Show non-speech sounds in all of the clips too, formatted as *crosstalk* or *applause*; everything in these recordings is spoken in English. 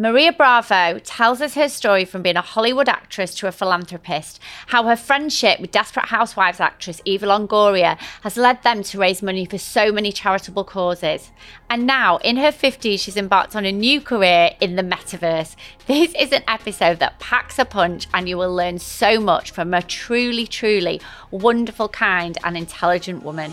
Maria Bravo tells us her story from being a Hollywood actress to a philanthropist, how her friendship with Desperate Housewives actress Eva Longoria has led them to raise money for so many charitable causes. And now, in her 50s, she's embarked on a new career in the metaverse. This is an episode that packs a punch, and you will learn so much from a truly, truly wonderful, kind, and intelligent woman.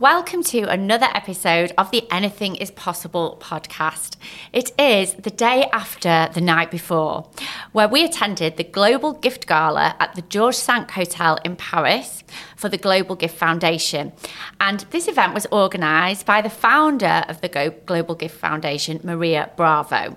Welcome to another episode of the Anything is Possible podcast. It is the day after the night before, where we attended the Global Gift Gala at the Georges Cinq Hotel in Paris for the Global Gift Foundation. And this event was organised by the founder of the Global Gift Foundation, Maria Bravo.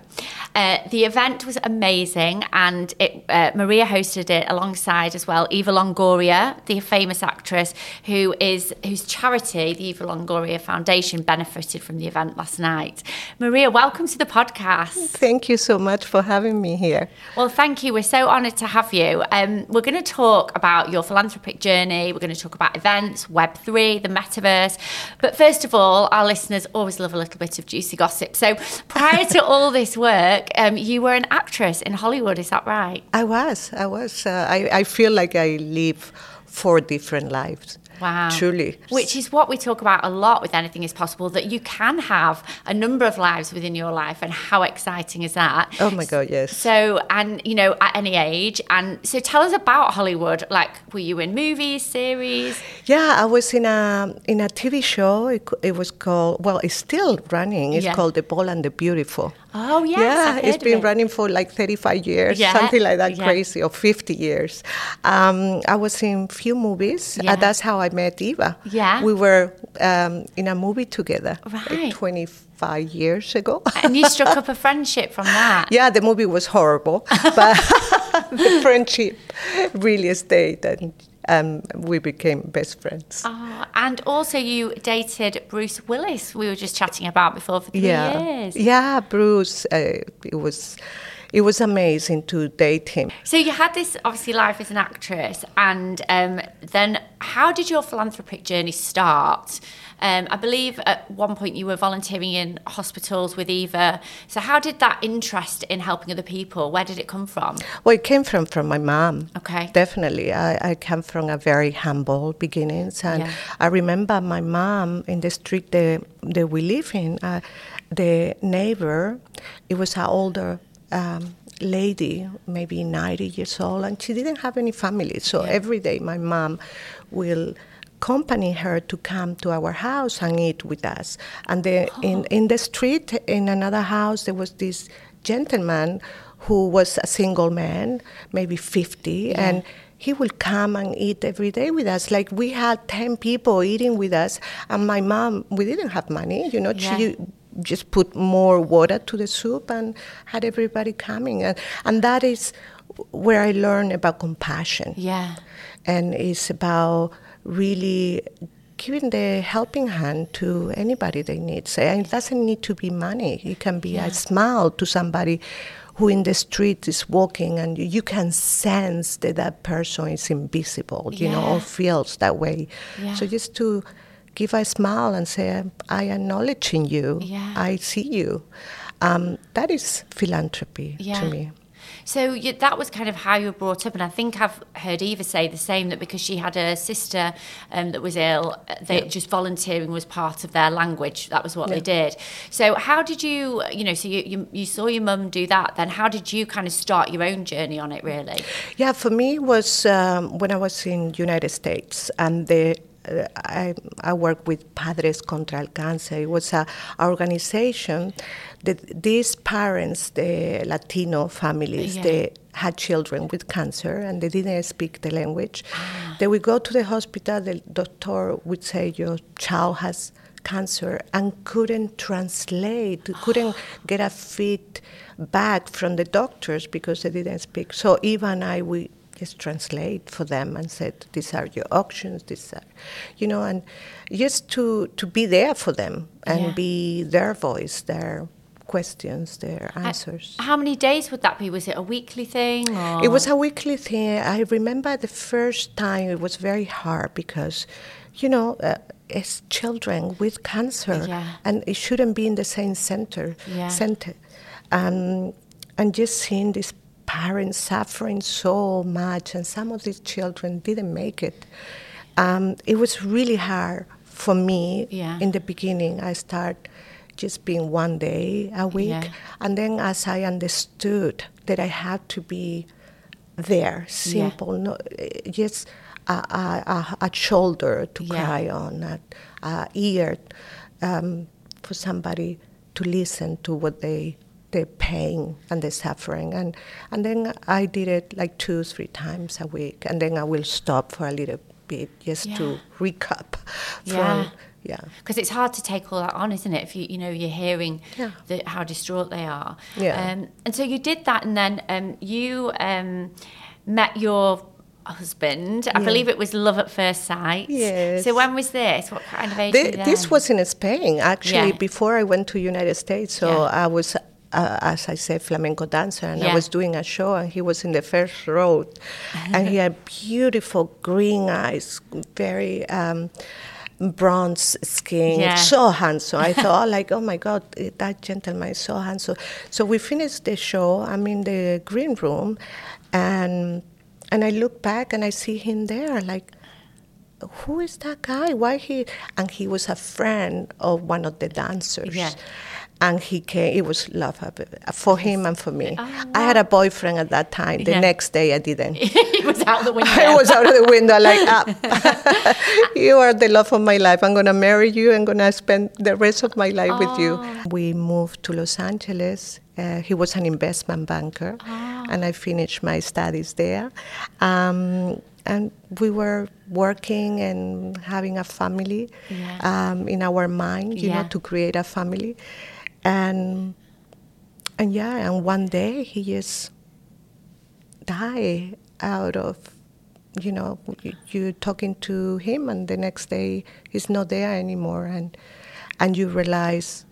Uh, the event was amazing, and it, uh, Maria hosted it alongside as well Eva Longoria, the famous actress who is whose charity, the Eva Longoria Foundation, benefited from the event last night. Maria, welcome to the podcast. Thank you so much for having me here. Well, thank you. We're so honoured to have you. Um, we're going to talk about your philanthropic journey. We're going to talk about events, Web three, the metaverse. But first of all, our listeners always love a little bit of juicy gossip. So prior to all *laughs* this work work, um, you were an actress in Hollywood, is that right? I was. I was. Uh, I, I feel like I live four different lives. Wow. Truly. Which is what we talk about a lot with Anything is Possible that you can have a number of lives within your life. And how exciting is that? Oh my God, yes. So, and, you know, at any age. And so tell us about Hollywood. Like, were you in movies, series? Yeah, I was in a, in a TV show. It, it was called, well, it's still running. It's yeah. called The Bold and the Beautiful. Oh, yes. Yeah, it's been it. running for like 35 years, yeah. something like that, yeah. crazy, or 50 years. Um, I was in few movies. Uh, that's how I met Eva. Yeah. We were um, in a movie together right. like 25 years ago. and you struck up a *laughs* friendship from that. Yeah, the movie was horrible, but *laughs* the friendship really stayed and um, we became best friends. Oh, and also you dated Bruce Willis. We were just chatting about before for three yeah. years. Yeah, Bruce. Uh, it was it was amazing to date him. So you had this obviously life as an actress, and um, then how did your philanthropic journey start? Um, I believe at one point you were volunteering in hospitals with Eva. So how did that interest in helping other people? Where did it come from? Well, it came from from my mom. Okay, definitely. I, I come from a very humble beginnings, and yeah. I remember my mom in the street that, that we live in. Uh, the neighbor, it was an older um, lady, maybe 90 years old, and she didn't have any family. So yeah. every day my mom will accompany her to come to our house and eat with us. And the, oh. in, in the street, in another house, there was this gentleman who was a single man, maybe 50, yeah. and he will come and eat every day with us. Like we had 10 people eating with us, and my mom, we didn't have money, you know, yeah. she just put more water to the soup and had everybody coming. And, and that is where I learned about compassion. Yeah. And it's about really giving the helping hand to anybody they need. And it doesn't need to be money. It can be yeah. a smile to somebody who in the street is walking and you can sense that that person is invisible, you yeah. know, or feels that way. Yeah. So just to give a smile and say, I acknowledge in you, yeah. I see you. Um, that is philanthropy to me. So you, that was kind of how you were brought up, and I think I've heard Eva say the same that because she had a sister um, that was ill, uh, that yeah. just volunteering was part of their language. That was what yeah. they did. So how did you, you know, so you you, you saw your mum do that. Then how did you kind of start your own journey on it? Really? Yeah, for me was um, when I was in United States, and the uh, I, I work with Padres contra el Cáncer. It was an organization these parents, the Latino families, yeah. they had children with cancer and they didn't speak the language. Ah. They would go to the hospital, the doctor would say, Your child has cancer, and couldn't translate, couldn't get a feedback from the doctors because they didn't speak. So Eva and I, we just translate for them and said, "These are your options, These are, you know," and just to to be there for them and Yeah. be their voice, their questions, their answers. How many days would that be? Was it a weekly thing? Or? It was a weekly thing. I remember the first time it was very hard because, you know, uh, it's children with cancer, Yeah. and it shouldn't be in the same center. Yeah. Center, um, and just seeing these parents suffering so much, and some of these children didn't make it. Um, it was really hard for me Yeah. in the beginning. I start just being one day a week, Yeah. and then as I understood that I had to be there, simple, no, eh, just a, a, a, a shoulder to Yeah. cry on, a, a ear um, for somebody to listen to what they the pain and the suffering and and then I did it like two three times a week and then I will stop for a little bit just Yeah. to recap Yeah. from yeah because it's hard to take all that on, isn't it? If you you know you're hearing Yeah. the, how distraught they are. Yeah. Um, and so you did that, and then um, you um, met your husband. I Yeah. believe it was love at first sight. Yes. So when was this? What kind of age you this was in Spain, actually, Yeah. before I went to United States. So Yeah. I was, uh, as I said, flamenco dancer, and Yeah. I was doing a show, and he was in the first row, and he had *laughs* beautiful green eyes, very. Um, bronze skin Yeah. so handsome i thought like oh my god that gentleman is so handsome so we finished the show i'm in the green room and and i look back and i see him there like who is that guy? Why he? And he was a friend of one of the dancers. Yeah. And he came. It was love for him and for me. Oh, I had a boyfriend at that time. The Yeah. next day, I didn't. *laughs* he was out of the window. *laughs* I was out of the window, like, ah, *laughs* you are the love of my life. I'm gonna marry you. I'm gonna spend the rest of my life with you. Oh. We moved to Los Angeles. Uh, he was an investment banker, Oh. and I finished my studies there. Um, and we were working and having a family Yeah. um, in our mind, you Yeah. know, to create a family. And and yeah, and one day he just died out of, you know, you, talking to him, and the next day he's not there anymore, and and you realize,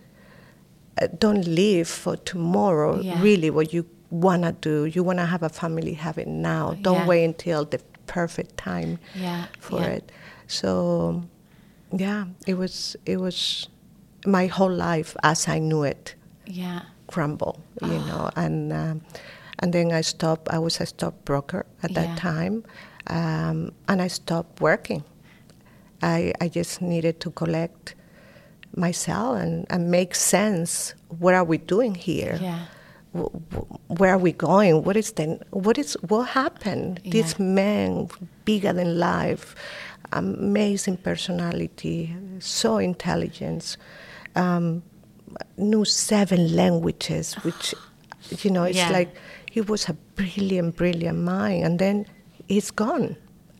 uh, don't live for tomorrow. Yeah. Really, what you wanna do, you wanna have a family, have it now. Don't Yeah. wait until the perfect time Yeah, for yeah. it. So, yeah, it was it was my whole life as I knew it Yeah. crumble, you Ah. know, and um, and then I stopped. I was a stockbroker at Yeah. that time, um, and I stopped working. I I just needed to collect myself and, and make sense. What are we doing here? Yeah. Wh- wh- Where are we going? What is the what is what happened? This Yeah. man, bigger than life, amazing personality, so intelligent, um, knew seven languages, which you know it's Yeah. like he was a brilliant, brilliant mind, and then he's gone.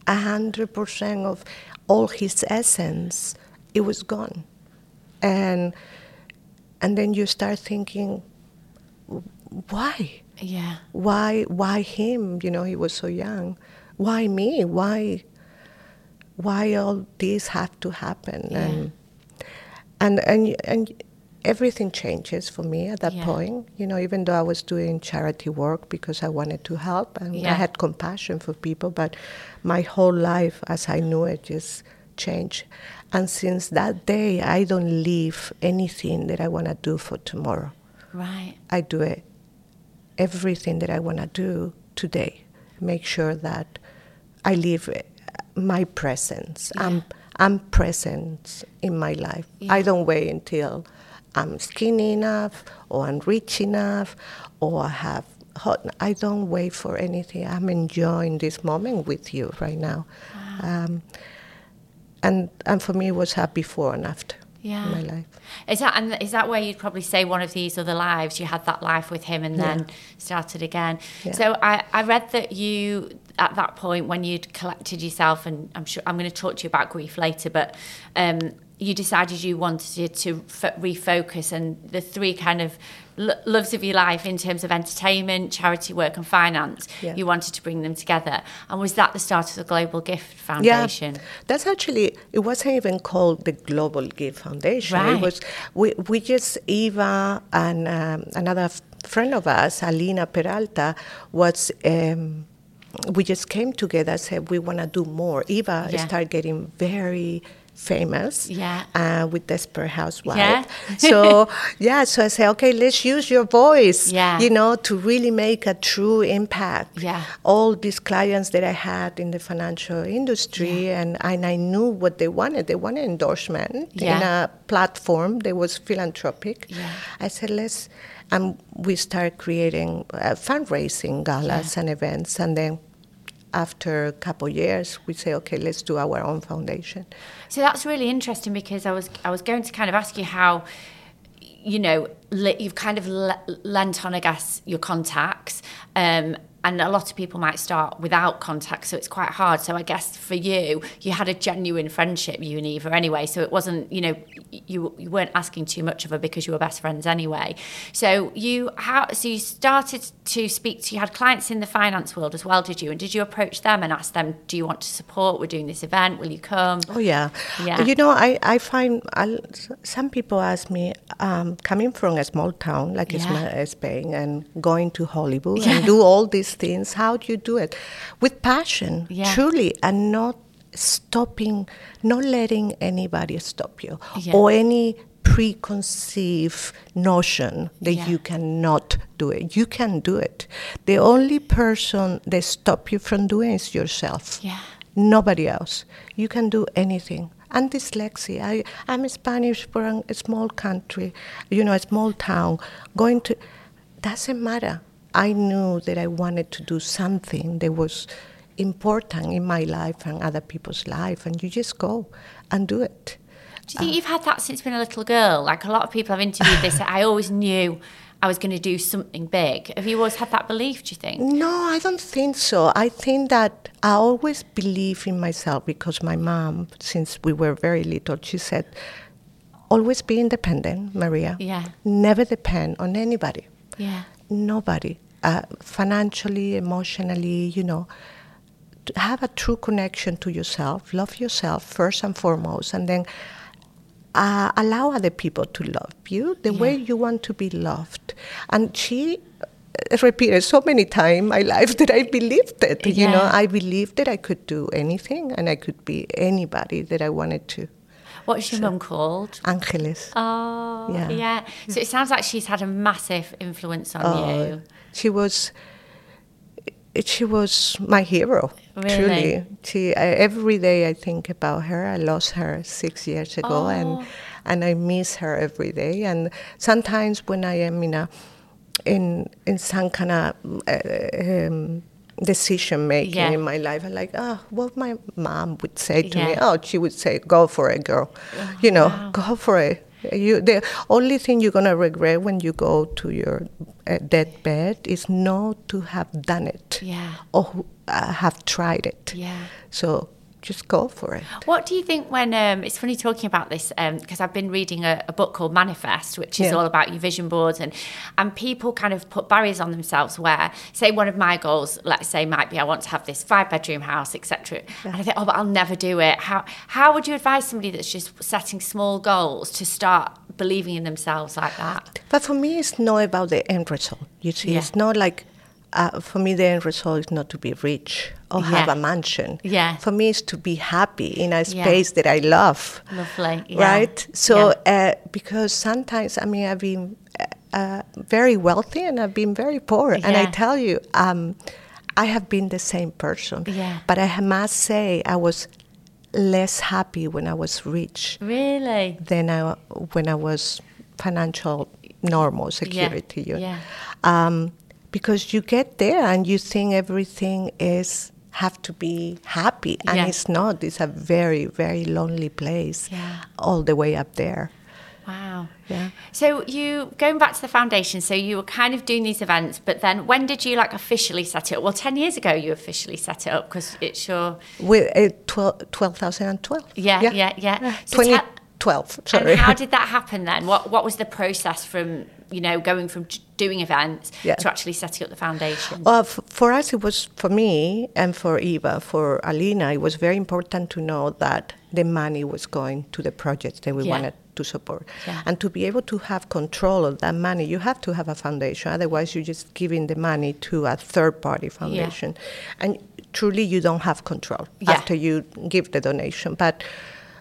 A hundred percent of all his essence, it was gone, and and then you start thinking, why? Yeah. Why? Why him? You know, he was so young. Why me? Why? Why all this have to happen? Yeah. And and and and everything changes for me at that Yeah. point. You know, even though I was doing charity work because I wanted to help and Yeah. I had compassion for people, but my whole life, as I knew it, just changed. And since that day, I don't leave anything that I want to do for tomorrow. Right. I do it. Everything that I want to do today, make sure that I live uh, my presence. I'm, I'm present in my life. Yeah. I don't wait until I'm skinny enough or I'm rich enough or I have hot. I don't wait for anything. I'm enjoying this moment with you right now. Um, and, and for me, it was a before and after Yeah. my life. Is that and is that where you'd probably say one of these other lives you had that life with him and then started again? Yeah. So I, I read that you at that point when you'd collected yourself and I'm sure I'm going to talk to you about grief later, but um, you decided you wanted to f- refocus and the three kind of lo- loves of your life in terms of entertainment, charity work, and finance. Yeah. You wanted to bring them together, and was that the start of the Global Gift Foundation? Yeah, that's actually it wasn't even called the Global Gift Foundation. Right. It was we we just Eva and um, another f- friend of us, Alina Peralta, was. Um, we just came together and said we want to do more. Eva Yeah. started getting very famous Yeah. uh, with Desperate Housewife. Yeah. *laughs* so yeah, so I say, okay, let's use your voice, Yeah. you know, to really make a true impact Yeah. all these clients that I had in the financial industry, and, and I knew what they wanted. They wanted endorsement yeah. in a platform that was philanthropic. Yeah. I said, let's, and we started creating uh, fundraising galas and events, and then after a couple years, we say, okay, let's do our own foundation. So that's really interesting because I was I was going to kind of ask you how you know, you've kind of le- lent on I guess your contacts um, and a lot of people might start without contact so it's quite hard. So I guess for you you had a genuine friendship you and Eva anyway so it wasn't you know you, you weren't asking too much of her because you were best friends anyway. So you how so you started to speak to you had clients in the finance world as well did you? And did you approach them and ask them do you want to support? We're doing this event. Will you come? Oh yeah, Yeah. You know, I I find i some people ask me, um, coming from a small town like Yeah. Spain and going to Hollywood and do all these things. How do you do it? With passion, Yeah. truly, and not stopping, not letting anybody stop you Yeah. or any preconceived notion that Yeah. you cannot do it. You can do it. The only person that stop you from doing is yourself yeah nobody else. You can do anything. And dyslexia. I, I'm Spanish from a small country, you know, a small town. Going to, doesn't matter. I knew that I wanted to do something that was important in my life and other people's life, and you just go and do it. Do you think you've had that since being a little girl? Like a lot of people I've interviewed this. I always knew I was going to do something big. Have you always had that belief? Do you think? No, I don't think so. I think that I always believe in myself because my mom, since we were very little, she said, always be independent, Maria. Yeah. Never depend on anybody. Yeah. Nobody. Uh, financially, emotionally, you know. To have a true connection to yourself, love yourself first and foremost, and then uh, allow other people to love you the way you want to be loved. And she uh, repeated so many times in my life that I believed it. You know, I believed that I could do anything and I could be anybody that I wanted to. What's your mum called? Angeles. Oh, yeah. Yeah. So it sounds like she's had a massive influence on Oh, you. She was. She was my hero. Really? Truly, she. I, every day I think about her. I lost her six years ago, Oh. and and I miss her every day. And sometimes when I am in a in in some kind of uh, um, decision making Yeah. in my life, I'm like, oh, what my mom would say to me. Yeah. Oh, Oh, she would say, "Go for it, girl. you know, wow. go for it." You, the only thing you're gonna regret when you go to your uh, deathbed is not to have done it Yeah. or uh, have tried it. Yeah. So just go for it. What do you think when um, it's funny talking about this because I've been reading a, a book called Manifest, which is Yeah. all about your vision boards and and people kind of put barriers on themselves. Where say one of my goals, let's say, might be I want to have this five bedroom house, etc. And I think, oh, but I'll never do it. How how would you advise somebody that's just setting small goals to start believing in themselves like that? But for me, it's not about the end result. You see, Yeah. it's not like. Uh, for me, the end result is not to be rich or have a mansion. Yeah. For me, it's to be happy in a Yeah. space that I love. Lovely, yeah. right? So, uh, because sometimes, I mean, I've been uh, uh, very wealthy and I've been very poor. And I tell you, um, I have been the same person. Yeah. But I must say, I was less happy when I was rich Really? than I, when I was financial normal security. yeah. Um, because you get there and you think everything is have to be happy and Yeah. it's not it's a very very lonely place Yeah. all the way up there Wow. Yeah. So you going back to the foundation, so you were kind of doing these events, but then when did you like officially set it up? Well, ten years ago you officially set it up because it's your with uh, 12, 12,012 yeah yeah yeah. So 20, tell- 12, sorry. And how *laughs* did that happen then? What what was the process from you know going from doing events Yeah. to actually setting up the foundation? Uh, f- for us, it was for me and for Eva, for Alina, it was very important to know that the money was going to the projects that we Yeah. wanted to support. Yeah. And to be able to have control of that money, you have to have a foundation. Otherwise, you're just giving the money to a third party foundation. And truly, you don't have control after you give the donation. But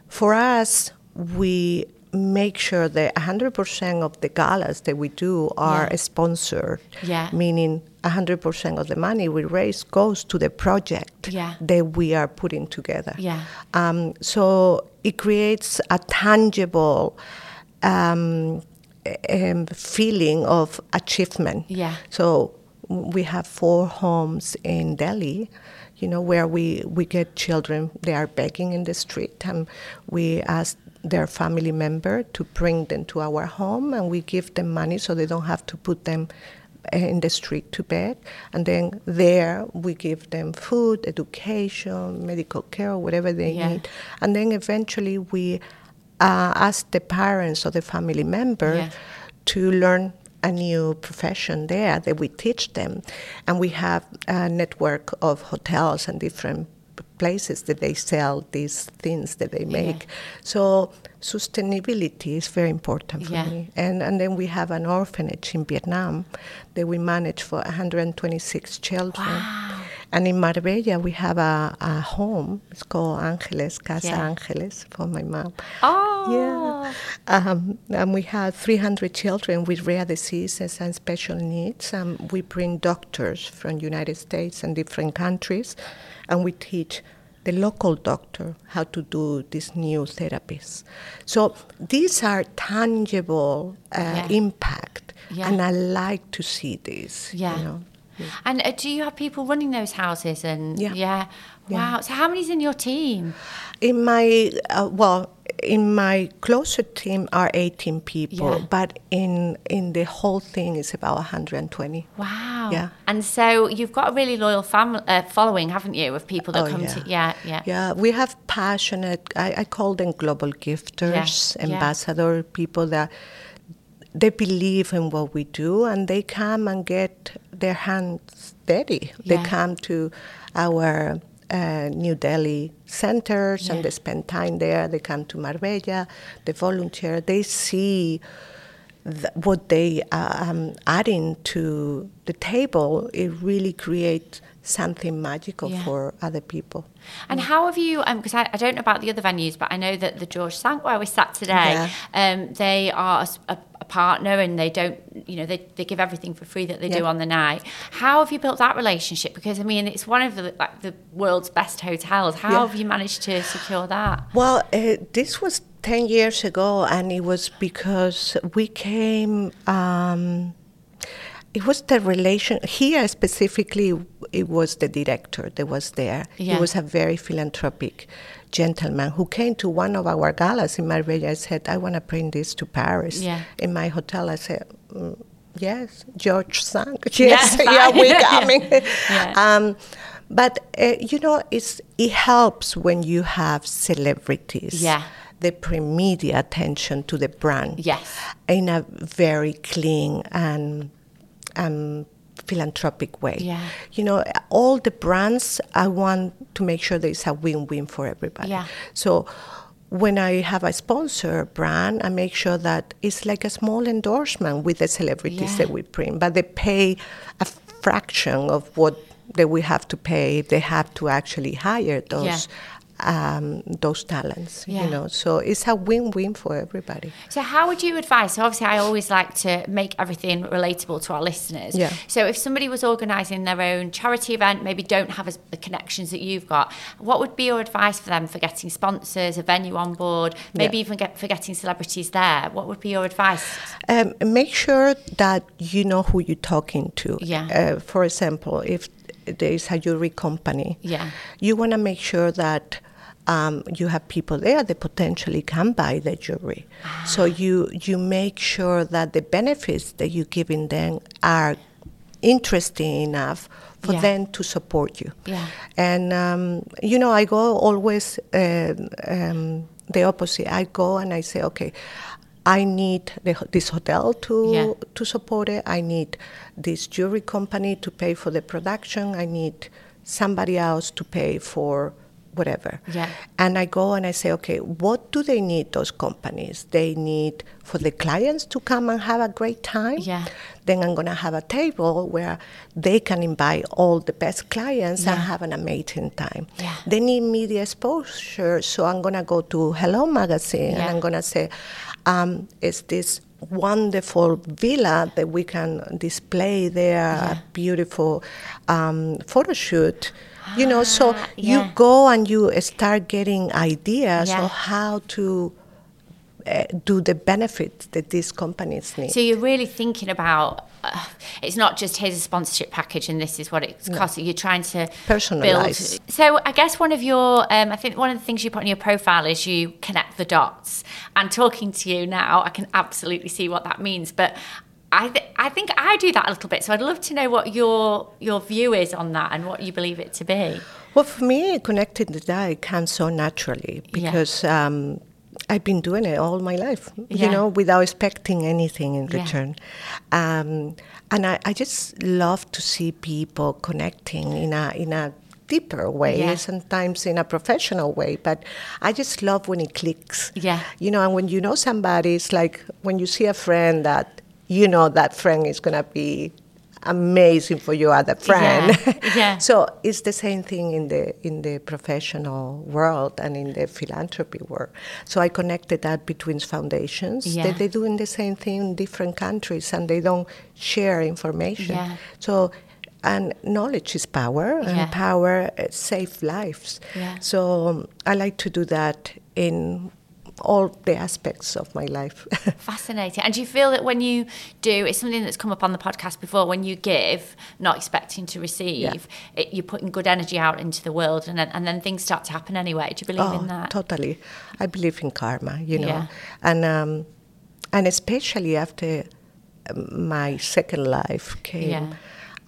for us, we make sure that 100% of the galas that we do are Yeah. sponsored Yeah. meaning 100% of the money we raise goes to the project Yeah. that we are putting together. Yeah. Um, so it creates a tangible um, um, feeling of achievement. Yeah. So we have four homes in Delhi, you know, where we, we get children, they are begging in the street, and we ask their family member to bring them to our home, and we give them money so they don't have to put them uh, in the street to bed. And then there we give them food, education, medical care, whatever they Yeah. need. And then eventually we uh, ask the parents or the family member Yeah. to learn a new profession there that we teach them. And we have a network of hotels and different places that they sell these things that they Yeah. make. So sustainability is very important for Yeah. me. And, and then we have an orphanage in Vietnam that we manage for 126 children. Wow. And in Marbella, we have a, a home. It's called Angeles, Casa Yeah. Angeles, for my mom. Oh. Yeah. Um, and we have 300 children with rare diseases and special needs. Um, we bring doctors from United States and different countries, and we teach the local doctor how to do these new therapies. So these are tangible uh, Yeah. impact, Yeah. and I like to see this. Yeah. You know? And uh, do you have people running those houses? And Yeah. yeah. Yeah. Wow. So how many's in your team? In my uh, well, in my closer team are 18 people, Yeah. but in in the whole thing is about 120. Wow. Yeah. And so you've got a really loyal family uh, following, haven't you, of people that Oh, come yeah. to yeah, yeah. Yeah, we have passionate. I, I call them global gifters, yeah. ambassador people that they believe in what we do and they come and get their hands dirty. They come to our uh, New Delhi centers Yeah. and they spend time there. They come to Marbella, they volunteer. They see th- what they are um, adding to the table. It really creates something magical Yeah. for other people. And how have you? Because I, I don't know about the other venues, but I know that the George Cinq where we sat today, Yeah. um, they are a, a partner and they don't, you know, they, they give everything for free that they do on the night. How have you built that relationship? Because I mean, it's one of the like the world's best hotels. How Yeah. have you managed to secure that? Well, uh, this was 10 years ago, and it was because we came. Um, it was the relation here specifically. It was the director that was there. Yeah. He was a very philanthropic gentleman who came to one of our galas in Marbella. I said, "I want to bring this to Paris." Yeah. In my hotel, I said, mm, "Yes, George Cinq. *laughs* Yes, Yeah, *laughs* yeah, we're coming." Yeah. Um, but uh, you know, it's it helps when you have celebrities. Yeah. They bring media attention to the brand. Yes. In a very clean and um, philanthropic way. Yeah. You know, all the brands, I want to make sure there's a win-win for everybody. Yeah. So when I have a sponsor brand, I make sure that it's like a small endorsement with the celebrities Yeah. that we bring, but they pay a fraction of what that we have to pay if they have to actually hire those um, those talents. Yeah. You know, so it's a win-win for everybody. So, how would you advise? So, obviously, I always like to make everything relatable to our listeners. Yeah. So, if somebody was organising their own charity event, maybe don't have as, the connections that you've got, what would be your advice for them for getting sponsors, a venue on board, maybe Yeah. even get, for getting celebrities there? What would be your advice? Um, make sure that you know who you're talking to. Yeah. Uh, for example, if there is a jewelry company, Yeah. you want to make sure that um, you have people there that potentially can buy the jewelry. Ah. So you you make sure that the benefits that you're giving them are interesting enough for Yeah. them to support you. Yeah. And um, you know, I go always um, um, the opposite. I go and I say, okay, I need the, this hotel to Yeah. to support it. I need this jewelry company to pay for the production. I need somebody else to pay for whatever. Yeah. And I go and I say, okay, what do they need, those companies? They need for the clients to come and have a great time. Yeah. Then I'm going to have a table where they can invite all the best clients and have an amazing time. Yeah. They need media exposure, so I'm going to go to Hello Magazine and I'm going to say, um, is this wonderful villa that we can display there, Yeah. a beautiful um, photo shoot. You know, so Ah, you go and you start getting ideas Yeah. of how to uh, do the benefits that these companies need. So you're really thinking about uh, it's not just here's a sponsorship package and this is what it's costing. You're trying to Personalise. Build. So I guess one of your, um, I think one of the things you put on your profile is you connect the dots. And talking to you now, I can absolutely see what that means. But I, th- I think I do that a little bit. So I'd love to know what your your view is on that and what you believe it to be. Well, for me, connecting the dot comes so naturally Yeah. because um, I've been doing it all my life, Yeah. you know, without expecting anything in Yeah. return. Um, and I, I just love to see people connecting in a in a deeper way, Yeah. sometimes in a professional way. But I just love when it clicks. Yeah. You know, and when you know somebody, it's like when you see a friend that you know that friend is gonna be amazing for your other friend. Yeah, *laughs* yeah. so it's the same thing in the in the professional world and in the philanthropy world. So I connected that between foundations Yeah. that they doing the same thing in different countries and they don't share information. Yeah. So and knowledge is power, Yeah. and power uh, save lives. Yeah. So um, I like to do that in all the aspects of my life. *laughs* Fascinating. And do you feel that when you do, it's something that's come up on the podcast before, when you give, not expecting to receive, it, you're putting good energy out into the world and then, and then things start to happen anyway. Do you believe oh, in that? totally. I believe in karma, you know, Yeah. and um, and especially after um, my second life came, Yeah.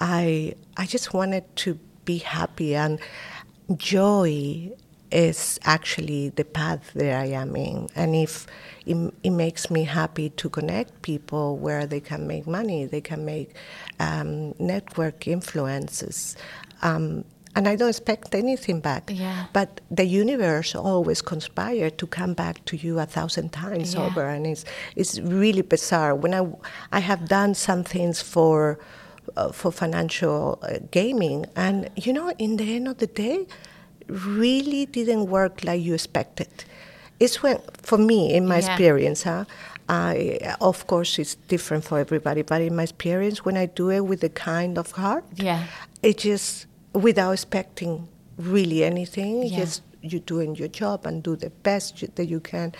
I I just wanted to be happy and joy is actually the path that I am in. And if it, it makes me happy to connect people where they can make money, they can make um, network influences. Um, and I don't expect anything back. Yeah. But the universe always conspires to come back to you a thousand times Yeah. over, and it's it's really bizarre. When I I have done some things for uh, for financial uh, gaming, and you know, in the end of the day, really didn't work like you expected. It's when, for me, in my Yeah. experience, huh, I, of course, it's different for everybody, but in my experience, when I do it with the kind of heart, Yeah. it just without expecting really anything, Yeah. just you doing your job and do the best you, that you can,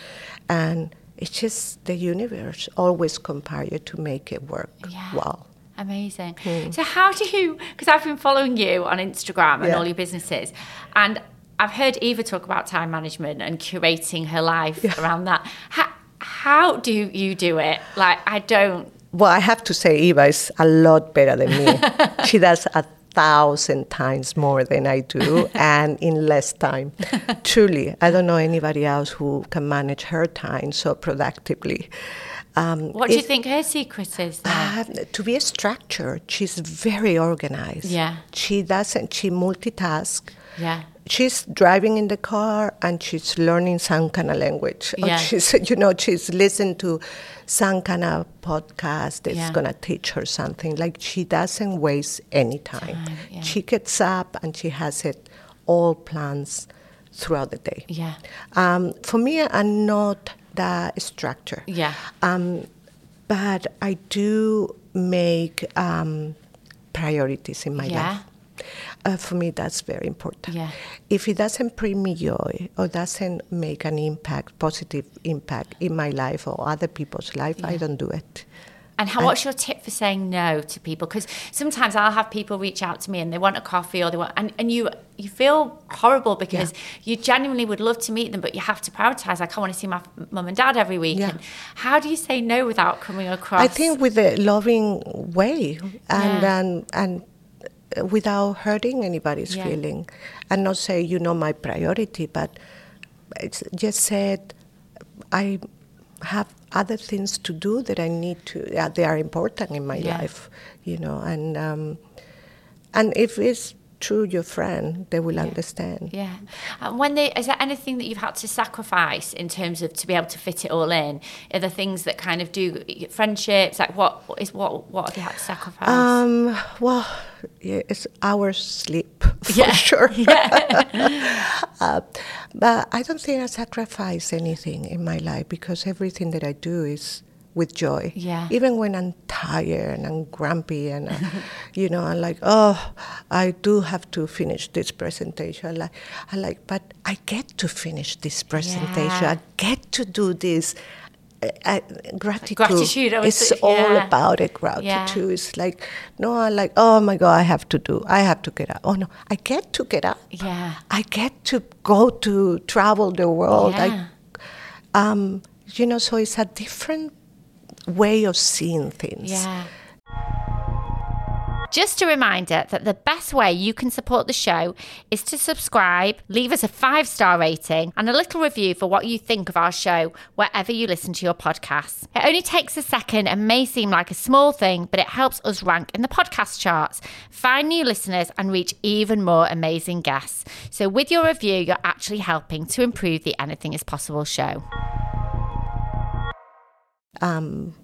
and it's just the universe always compare you to make it work Yeah. well. Amazing. So how do you? Because I've been following you on Instagram and Yeah. all your businesses, and I've heard Eva talk about time management and curating her life around that. How, how do you do it? Like I don't. Well, I have to say, Eva is a lot better than me. *laughs* she does a thousand times more than I do, *laughs* and in less time. *laughs* Truly, I don't know anybody else who can manage her time so productively. Um, What do you think her secret is? Uh, to be structured, she's very organized. Yeah. She doesn't, she multitask. yeah. She's driving in the car and she's learning some kind of language. Or Yeah. she's, *laughs* you know, she's listening to some kind of podcast that's Yeah. going to teach her something. Like she doesn't waste any time. Time, yeah. She gets up and she has it all plans throughout the day. Yeah. Um, for me, I'm not that structure. Yeah. Um, but I do make um, priorities in my Yeah. life. Uh, for me, that's very important. Yeah. If it doesn't bring me joy or doesn't make an impact, positive impact in my life or other people's life, I don't do it. And how, what's your tip for saying no to people? Because sometimes I'll have people reach out to me and they want a coffee or they want, and, and you you feel horrible because you genuinely would love to meet them, but you have to prioritize. Like I want to see my mum and dad every week. Yeah. And how do you say no without coming across? I think with a loving way and Yeah. and, and uh, without hurting anybody's Yeah. feeling, and not say you know my priority, but it's just said, I have other things to do that I need to. Uh, they are important in my Yeah. life, you know. And um, and if it's true, your friend, they will understand. Yeah. And when they, is there anything that you've had to sacrifice in terms of to be able to fit it all in? Are there things that kind of do friendships? Like what what is what what have you had to sacrifice? Um, well, yeah, it's hours sleep *laughs* for Yeah. sure. *laughs* yeah. *laughs* Uh, but I don't think I sacrifice anything in my life because everything that I do is with joy. Yeah. Even when I'm tired and I'm grumpy and, uh, you know, I'm like, oh, I do have to finish this presentation. I like, I like, but I get to finish this presentation. Yeah. I get to do this. Uh, uh, gratitude, Gratitude, it's all yeah. about it. Gratitude It's like, no, I like, oh my God, I have to do, I have to get up. Oh no, I get to get up. Yeah. I get to go to travel the world. Yeah. I, um, you know, so it's a different way of seeing things. Yeah. Just a reminder that the best way you can support the show is to subscribe, leave us a five star rating, and a little review for what you think of our show wherever you listen to your podcasts. It only takes a second and may seem like a small thing, but it helps us rank in the podcast charts, find new listeners, and reach even more amazing guests. So, with your review, you're actually helping to improve the Anything is Possible show. Um,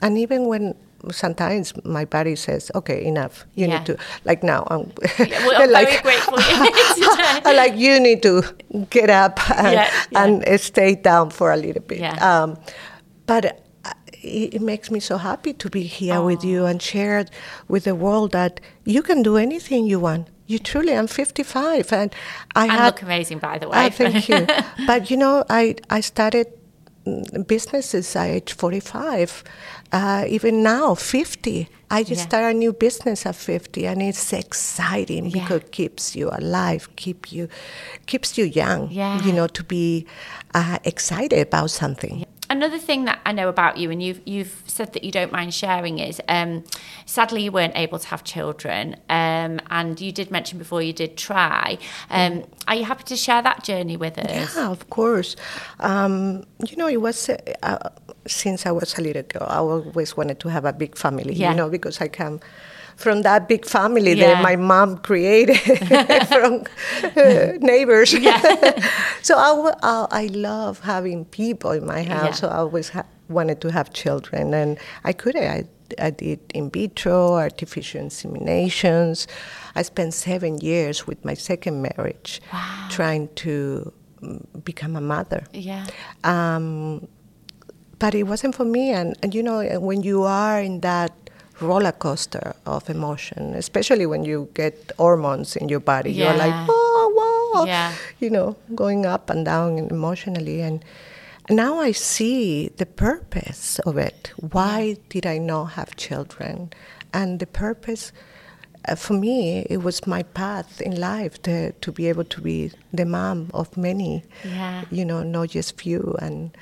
and even when sometimes my body says, "Okay, enough. You Yeah. need to." Like now, I'm, well, *laughs* I'm very grateful you *laughs* today. *laughs* I'm like you need to get up and, Yeah, yeah. and stay down for a little bit. Um, but uh, it, it makes me so happy to be here with you and share with the world that you can do anything you want. You truly, I'm 55, and I And had. look amazing, by the way. Ah, thank you. but you know, I I started businesses at age 45. Uh, even now, 50. I just Yeah. started a new business at 50, and it's exciting Yeah. because it keeps you alive, keep you, keeps you young. Yeah. You know, to be uh, excited about something. Another thing that I know about you, and you've you've said that you don't mind sharing, is um, sadly you weren't able to have children, um, and you did mention before you did try. Um, are you happy to share that journey with us? Yeah, of course. Um, you know, it was uh, uh, since I was a little girl. I always wanted to have a big family. Yeah. You know, because I come from that big family Yeah. that my mom created *laughs* from uh, neighbors. *laughs* *laughs* so I, I, I love having people in my house. So I always ha- wanted to have children, and I couldn't. I, I did in vitro, artificial inseminations. I spent seven years with my second marriage Wow. trying to mm, become a mother. Yeah. Um, but it wasn't for me. And, and you know, when you are in that roller coaster of emotion, especially when you get hormones in your body, you're like, Yeah. oh, wow, Yeah. you know, going up and down emotionally. And now I see the purpose of it. Why did I not have children? And the purpose, uh, for me, it was my path in life to, to be able to be the mom of many, Yeah. you know, not just few. And,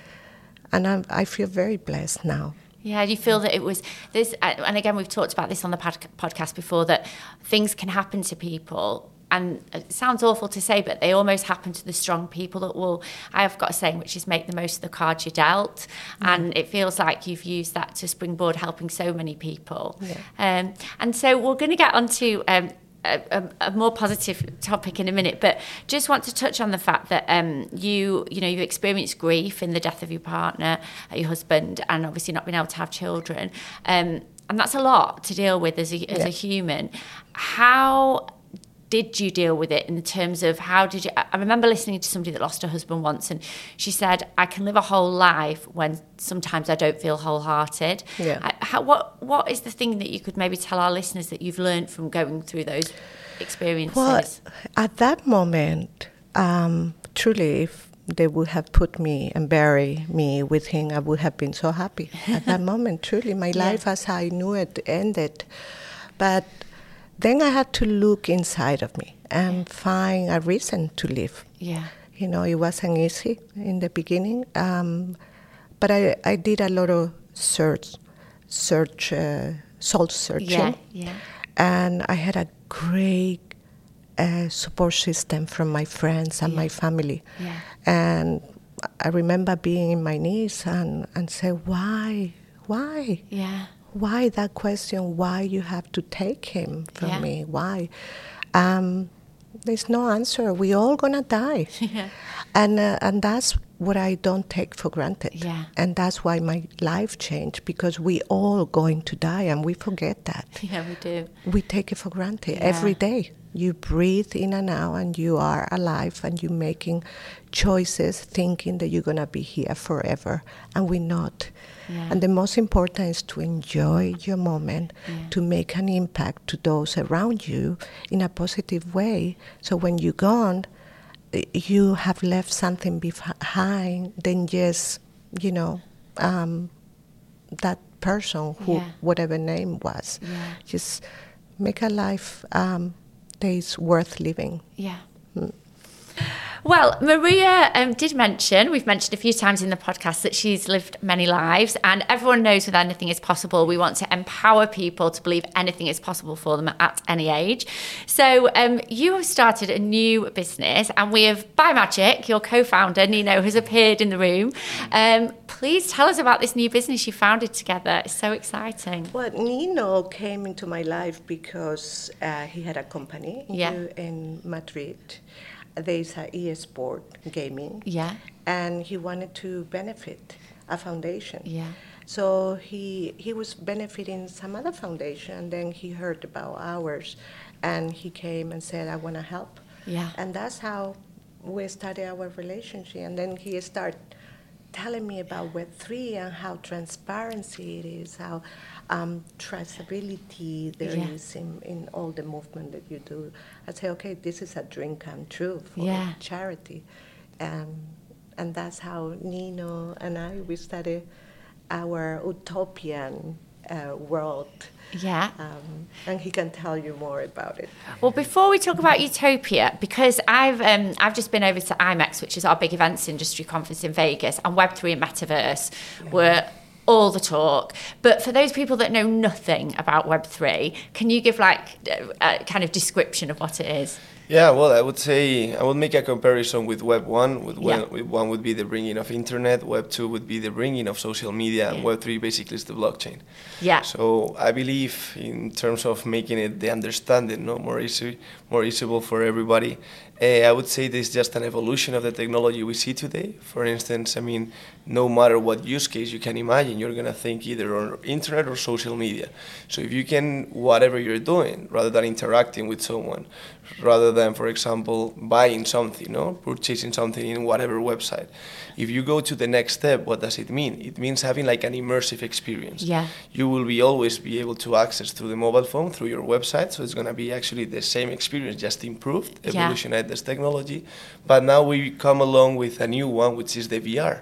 and I'm, I feel very blessed now. Yeah, do you feel that it was this? uh, And again, we've talked about this on the pod- podcast before that things can happen to people. And it sounds awful to say, but they almost happen to the strong people that will. I have got a saying, which is make the most of the cards you're dealt. And it feels like you've used that to springboard helping so many people. Um, and so we're going to get onto um, a, a, more positive topic in a minute, but just want to touch on the fact that um, you, you know, you've experienced grief in the death of your partner, uh, your husband, and obviously not being able to have children, um, and that's a lot to deal with as a, as a human. How did you deal with it in terms of how did you? I remember listening to somebody that lost her husband once, and she said, "I can live a whole life when sometimes I don't feel wholehearted." Yeah. I- How, what What is the thing that you could maybe tell our listeners that you've learned from going through those experiences? Well, at that moment, um, truly, if they would have put me and buried me with him, I would have been so happy. at that *laughs* moment, truly, my Yeah. life as I knew it ended. But then I had to look inside of me and find a reason to live. yeah, You know, it wasn't easy in the beginning, um, but I, I did a lot of search, search, uh, soul searching yeah, yeah, and I had a great a support system from my friends and Yeah. my family. Yeah. And I remember being in my knees and, and say, why? Why? Yeah. Why that question? Why you have to take him from Yeah. me? Why? Um, there's no answer. We all gonna die, *laughs* Yeah. and uh, and that's what I don't take for granted. Yeah. And that's why my life changed because we all going to die, and we forget that. *laughs* Yeah, we do. We take it for granted Yeah. every day. You breathe in and out, and you are alive, and you're making choices, thinking that you're gonna be here forever, and we're not. Yeah. And the most important is to enjoy your moment, Yeah. to make an impact to those around you in a positive way. So when you're gone, you have left something behind Then just, you know, um, that person who, Yeah. whatever name was. Just make a life um, that is worth living. Yeah. Well, Maria um, did mention, we've mentioned a few times in the podcast that she's lived many lives, and everyone knows with anything is possible. We want to empower people to believe anything is possible for them at any age. So, um, you have started a new business, and we have, by magic, your co founder, Nino, has appeared in the room. Um, please tell us about this new business you founded together. It's so exciting. Well, Nino came into my life because uh, he had a company Yeah. in, in Madrid. There's a e-sport gaming, Yeah. and he wanted to benefit a foundation. Yeah. So he he was benefiting some other foundation, and then he heard about ours, and he came and said, "I want to help." Yeah. And that's how we started our relationship. And then he started telling me about Web3 and how transparency it is, how um, traceability there is Yeah. in, in all the movement that you do. I say, okay, this is a dream come true for Yeah. charity. Um, and that's how Nino and I, we started our utopian uh, world. Yeah. Um, and he can tell you more about it. Well, before we talk about Utopia, because I've um, I've just been over to IMEX, which is our big events industry conference in Vegas, and Web three and Metaverse were all the talk. But for those people that know nothing about Web three, can you give like a, a kind of description of what it is? Yeah, well, I would say I would make a comparison with Web one. With Yeah. Web, one would be the bringing of internet. Web two would be the bringing of social media, and Web three basically is the blockchain. Yeah. So I believe in terms of making it the understanding no more easy, more easyable for everybody. Uh, I would say this is just an evolution of the technology we see today. For instance, I mean, no matter what use case you can imagine, you're gonna think either on internet or social media. So if you can, whatever you're doing, rather than interacting with someone, rather than, for example, buying something, no, purchasing something in whatever website. If you go to the next step, what does it mean? It means having like an immersive experience Yeah. you will be always be able to access through the mobile phone through your website so it's going to be actually the same experience just improved Yeah. evolutionized this technology but now we come along with a new one which is the vr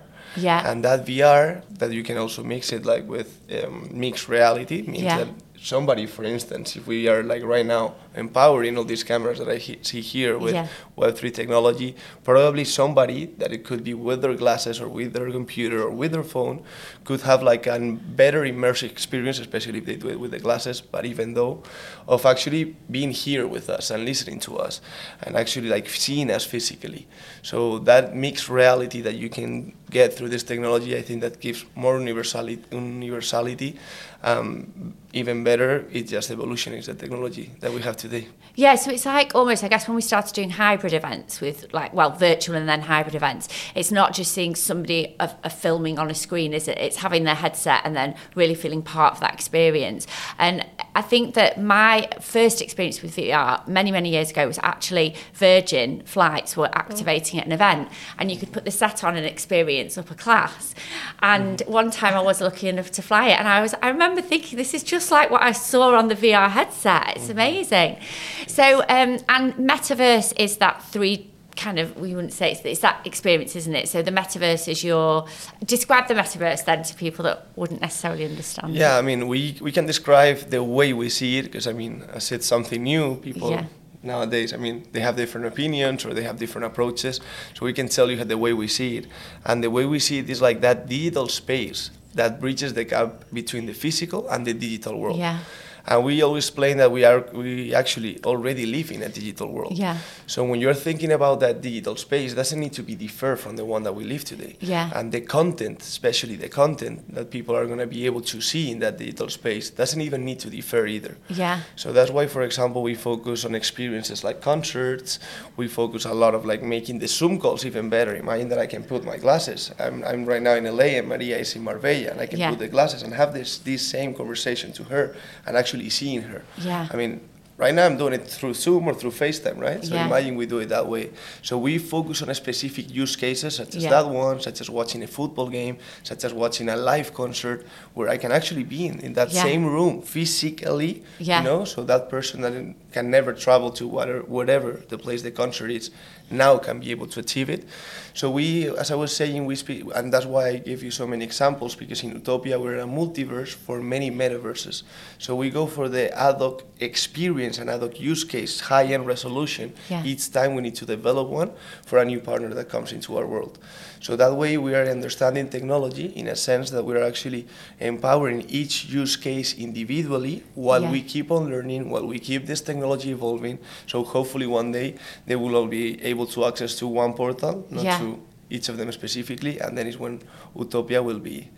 Yeah. and that vr that you can also mix it like with um, mixed reality means Yeah. that somebody for instance if we are like right now empowering all these cameras that i he- see here with Yeah. web3 technology probably somebody that it could be with their glasses or with their computer or with their phone could have like a better immersive experience especially if they do it with the glasses but even though of actually being here with us and listening to us and actually like seeing us physically so that mixed reality that you can get through this technology i think that gives more universality universality um, even better it's just evolution is the technology that we have today Yeah, so it's like almost, I guess, when we started doing hybrid events with like, well, virtual and then hybrid events, it's not just seeing somebody of, of filming on a screen, is it? It's having their headset and then really feeling part of that experience. And I think that my first experience with VR many, many years ago was actually Virgin flights were activating at an event and you could put the set on and experience upper class. And one time I was lucky enough to fly it and I was, I remember thinking, this is just like what I saw on the VR headset. It's amazing. So, um, and metaverse is that three kind of we wouldn't say it's, it's that experience, isn't it? So the metaverse is your describe the metaverse then to people that wouldn't necessarily understand. Yeah, I mean, we, we can describe the way we see it because, I mean, as it's something new, people Yeah. nowadays, I mean, they have different opinions or they have different approaches. So we can tell you the way we see it. And the way we see it is like that digital space that bridges the gap between the physical and the digital world. Yeah. And we always explain that we are we actually already live in a digital world. Yeah. So when you're thinking about that digital space, it doesn't need to be different from the one that we live today. Yeah. And the content, especially the content that people are going to be able to see in that digital space, doesn't even need to differ either. Yeah. So that's why, for example, we focus on experiences like concerts. We focus a lot of like making the Zoom calls even better. Imagine that I can put my glasses. I'm, I'm right now in LA and Maria is in Marbella, and I can Yeah. put the glasses and have this this same conversation to her and actually seeing her. Yeah. I mean, right now I'm doing it through Zoom or through FaceTime, right? So Yeah. imagine we do it that way. So we focus on a specific use cases such as Yeah. that one, such as watching a football game, such as watching a live concert, where I can actually be in, in that Yeah. same room physically, Yeah. you know, so that person that can never travel to whatever, whatever the place the concert is now can be able to achieve it. So we, as I was saying, we speak, and that's why I gave you so many examples because in Utopia we're in a multiverse for many metaverses. So we go for the ad hoc experience and ad hoc use case, high-end resolution. Yeah. Each time we need to develop one for a new partner that comes into our world. So that way we are understanding technology in a sense that we are actually empowering each use case individually while Yeah. we keep on learning, while we keep this technology evolving. So hopefully one day they will all be able to access to one portal, not Yeah. to each of them specifically, and then is when Utopia will be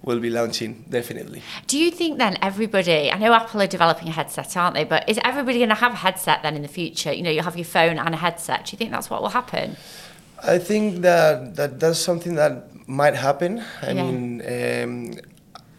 will be launching definitely. Do you think then everybody, I know Apple are developing a headset, aren't they? But is everybody going to have a headset then in the future? You know, you have your phone and a headset. Do you think that's what will happen? I think that, that that's something that might happen. I Yeah. mean, um,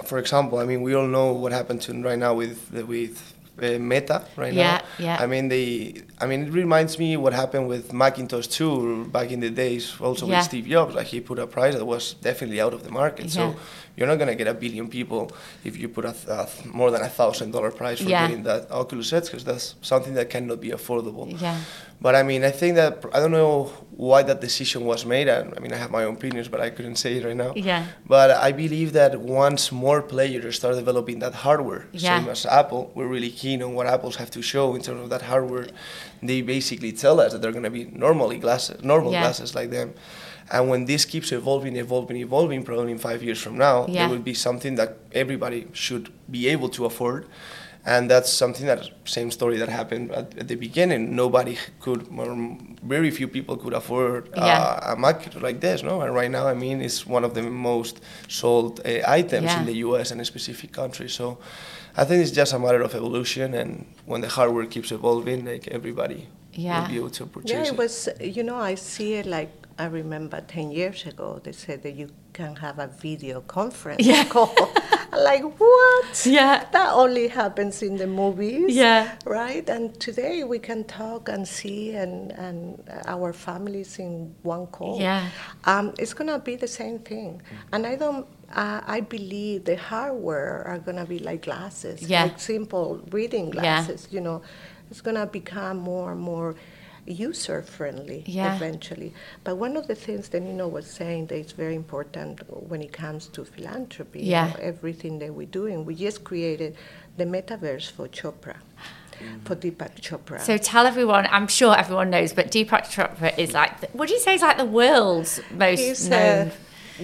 for example, I mean, we all know what happened to right now with the- with uh, Meta right Yeah, now. yeah. I mean, they. I mean, it reminds me what happened with Macintosh 2 back in the days, also Yeah. with Steve Jobs. Like he put a price that was definitely out of the market. So you're not gonna get a billion people if you put a, a more than a thousand dollar price for getting that Oculus Edge, because that's something that cannot be affordable. Yeah. But I mean, I think that I don't know why that decision was made. I, I mean, I have my own opinions, but I couldn't say it right now. Yeah. But I believe that once more players start developing that hardware, Yeah. same as Apple, we're really keen on what Apple's have to show in terms of that hardware. They basically tell us that they're going to be normally glasses, normal Yeah. glasses like them. And when this keeps evolving, evolving, evolving, probably in five years from now, Yeah. there will be something that everybody should be able to afford. And that's something that same story that happened at, at the beginning. Nobody could, or very few people could afford uh, Yeah. a Mac like this, no? And right now, I mean, it's one of the most sold uh, items Yeah. in the U.S. and a specific country. So, I think it's just a matter of evolution, and when the hardware keeps evolving, like everybody Yeah. will be able to purchase Yeah, it. it was, you know, I see it like, I remember 10 years ago, they said that you can have a video conference Yeah. *laughs* call. *laughs* like, what? Yeah. That only happens in the movies. Yeah. Right? And today we can talk and see and, and our families in one call. Yeah. Um, it's going to be the same thing. And I don't, uh, I believe the hardware are going to be like glasses, Yeah. like simple reading glasses. Yeah. you know. It's going to become more and more user friendly Yeah. eventually. But one of the things that Nino was saying that is very important when it comes to philanthropy, you Yeah. know, everything that we're doing, we just created the metaverse for Chopra, for Deepak Chopra. So tell everyone, I'm sure everyone knows, but Deepak Chopra is like, the, what do you say is like the world's most He's known? uh,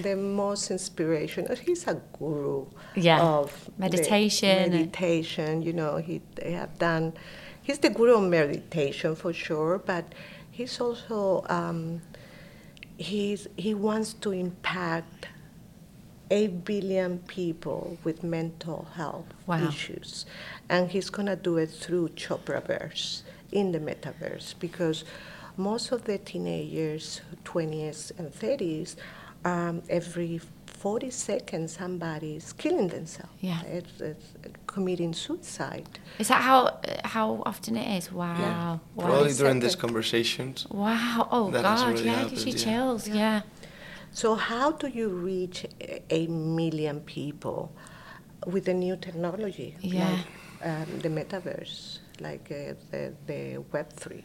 the most inspirational. He's a guru Yeah. of Meditation meditation, you know, he they have done. He's the guru of meditation for sure, but he's also um, he's he wants to impact eight billion people with mental health Wow. issues, and he's gonna do it through Chopraverse in the metaverse because most of the teenagers, 20s and 30s, um, every 40 seconds somebody is killing themselves. Yeah. It's, it's committing suicide. Is that how how often it is? Wow. Yeah. Wow. Probably during these conversations. Wow. Oh That has God. already Yeah, happened, gives you yeah. chills. Yeah. So how do you reach a- a million people with the new technology, Yeah. like um, the metaverse, like uh, the, the Web three?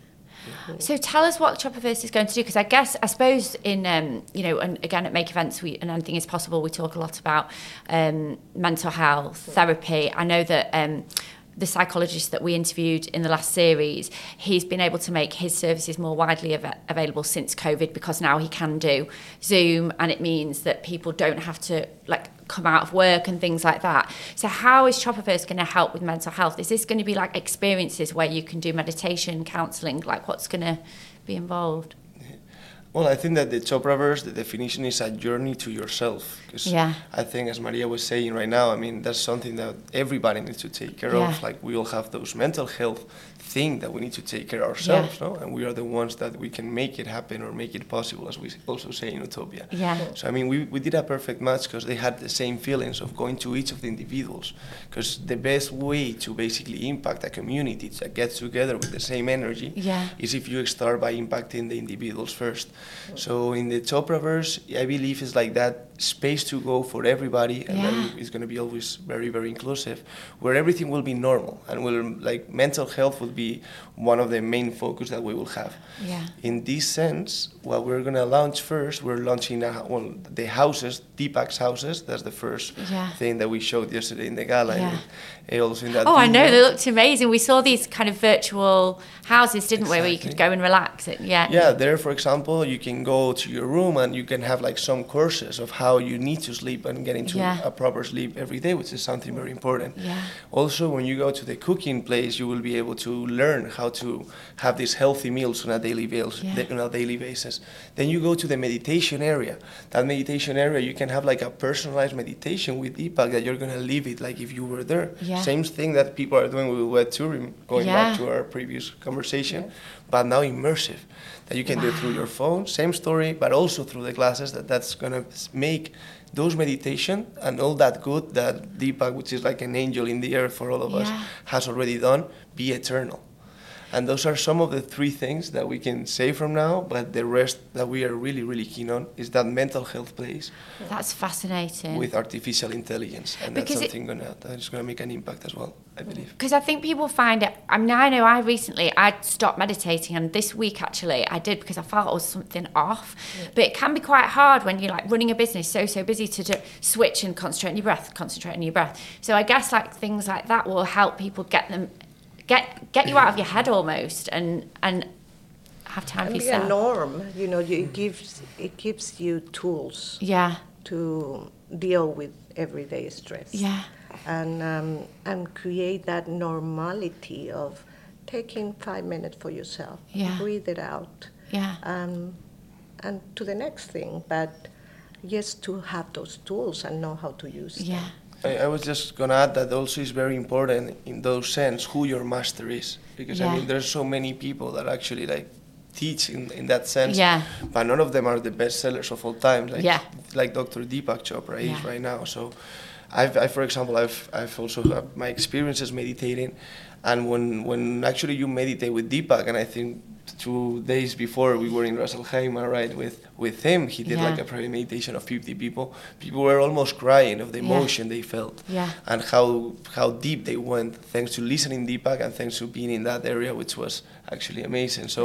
So tell us what Chopraverse is going to do, because I guess I suppose in um, you know, and again at Make Events, we and anything is possible. We talk a lot about um, mental health therapy. I know that um, the psychologist that we interviewed in the last series, he's been able to make his services more widely av- available since COVID because now he can do Zoom and it means that people don't have to like come out of work and things like that. So how is Chopraverse going to help with mental health? Is this going to be like experiences where you can do meditation, counselling? Like what's going to be involved? Well, I think that the Chopraverse, the definition is a journey to yourself. Yeah. I think, as Maria was saying right now, I mean, that's something that everybody needs to take care Yeah. of. Like, we all have those mental health thing that we need to take care of ourselves, no? And we are the ones that we can make it happen or make it possible, as we also say in Utopia. Yeah. So, I mean, we, we did a perfect match because they had the same feelings of going to each of the individuals. Because the best way to basically impact a community that gets together with the same energy Yeah. is if you start by impacting the individuals first. So in the Chopraverse, I believe it's like that space to go for everybody, and Yeah. then it's going to be always very, very inclusive, where everything will be normal, and will like mental health will be one of the main focus that we will have. Yeah. In this sense, what we're going to launch first, we're launching a, well, the houses, Deepak's houses. That's the first Yeah. thing that we showed yesterday in the gala. Yeah. And also in that Oh, I know. They looked amazing. We saw these kind of virtual houses, didn't we, where you could go and relax. It, yeah. Yeah, there, for example, you can go to your room and you can have like some courses of how you need to sleep and get into Yeah. a proper sleep every day, which is something very important. Yeah. Also, when you go to the cooking place, you will be able to learn how to have these healthy meals on a daily basis. Yeah. On a daily basis. Then you go to the meditation area. That meditation area, you can have like a personalized meditation with Deepak that you're gonna live it like if you were there. Yeah. Same thing that people are doing with web touring, going back to our previous conversation, but now immersive. That you can do it through your phone, same story, but also through the glasses. That that's gonna make those meditation and all that good that Deepak, which is like an angel in the earth for all of us, has already done, be eternal. And those are some of the three things that we can say from now, but the rest that we are really, really keen on is that mental health place That's fascinating. with artificial intelligence. And that's Because it- something gonna, that is going to make an impact as well, I believe. because I think people find it. I mean, I know I recently I stopped meditating, and this week actually I did because I felt I was something off. But it can be quite hard when you're like running a business, so so busy to do, switch and concentrate on your breath, concentrate on your breath. So I guess like things like that will help people get them, get get you out of your head almost, and and have time And for be a norm, you know, you- it gives it gives you tools Yeah, to deal with everyday stress. yeah, and um, and create that normality of taking five minutes for yourself, Yeah. breathe it out, yeah, um, and to the next thing. But yes, to have those tools and know how to use them. Yeah, I, I was just gonna add that also is very important in those sense who your master is because Yeah. I mean there's so many people that actually like teach in, in that sense Yeah. but none of them are the best sellers of all time like Yeah. like Dr. Deepak Chopra is right now so I've I, for example I've I've also had my experiences meditating and when when actually you meditate with Deepak and I think two days before we were in Ras Al Khaimah right with with him he did Yeah. like a private meditation of 50 people people were almost crying of the Yeah. emotion they felt Yeah. and how how deep they went thanks to listening Deepak and thanks to being in that area which was actually amazing so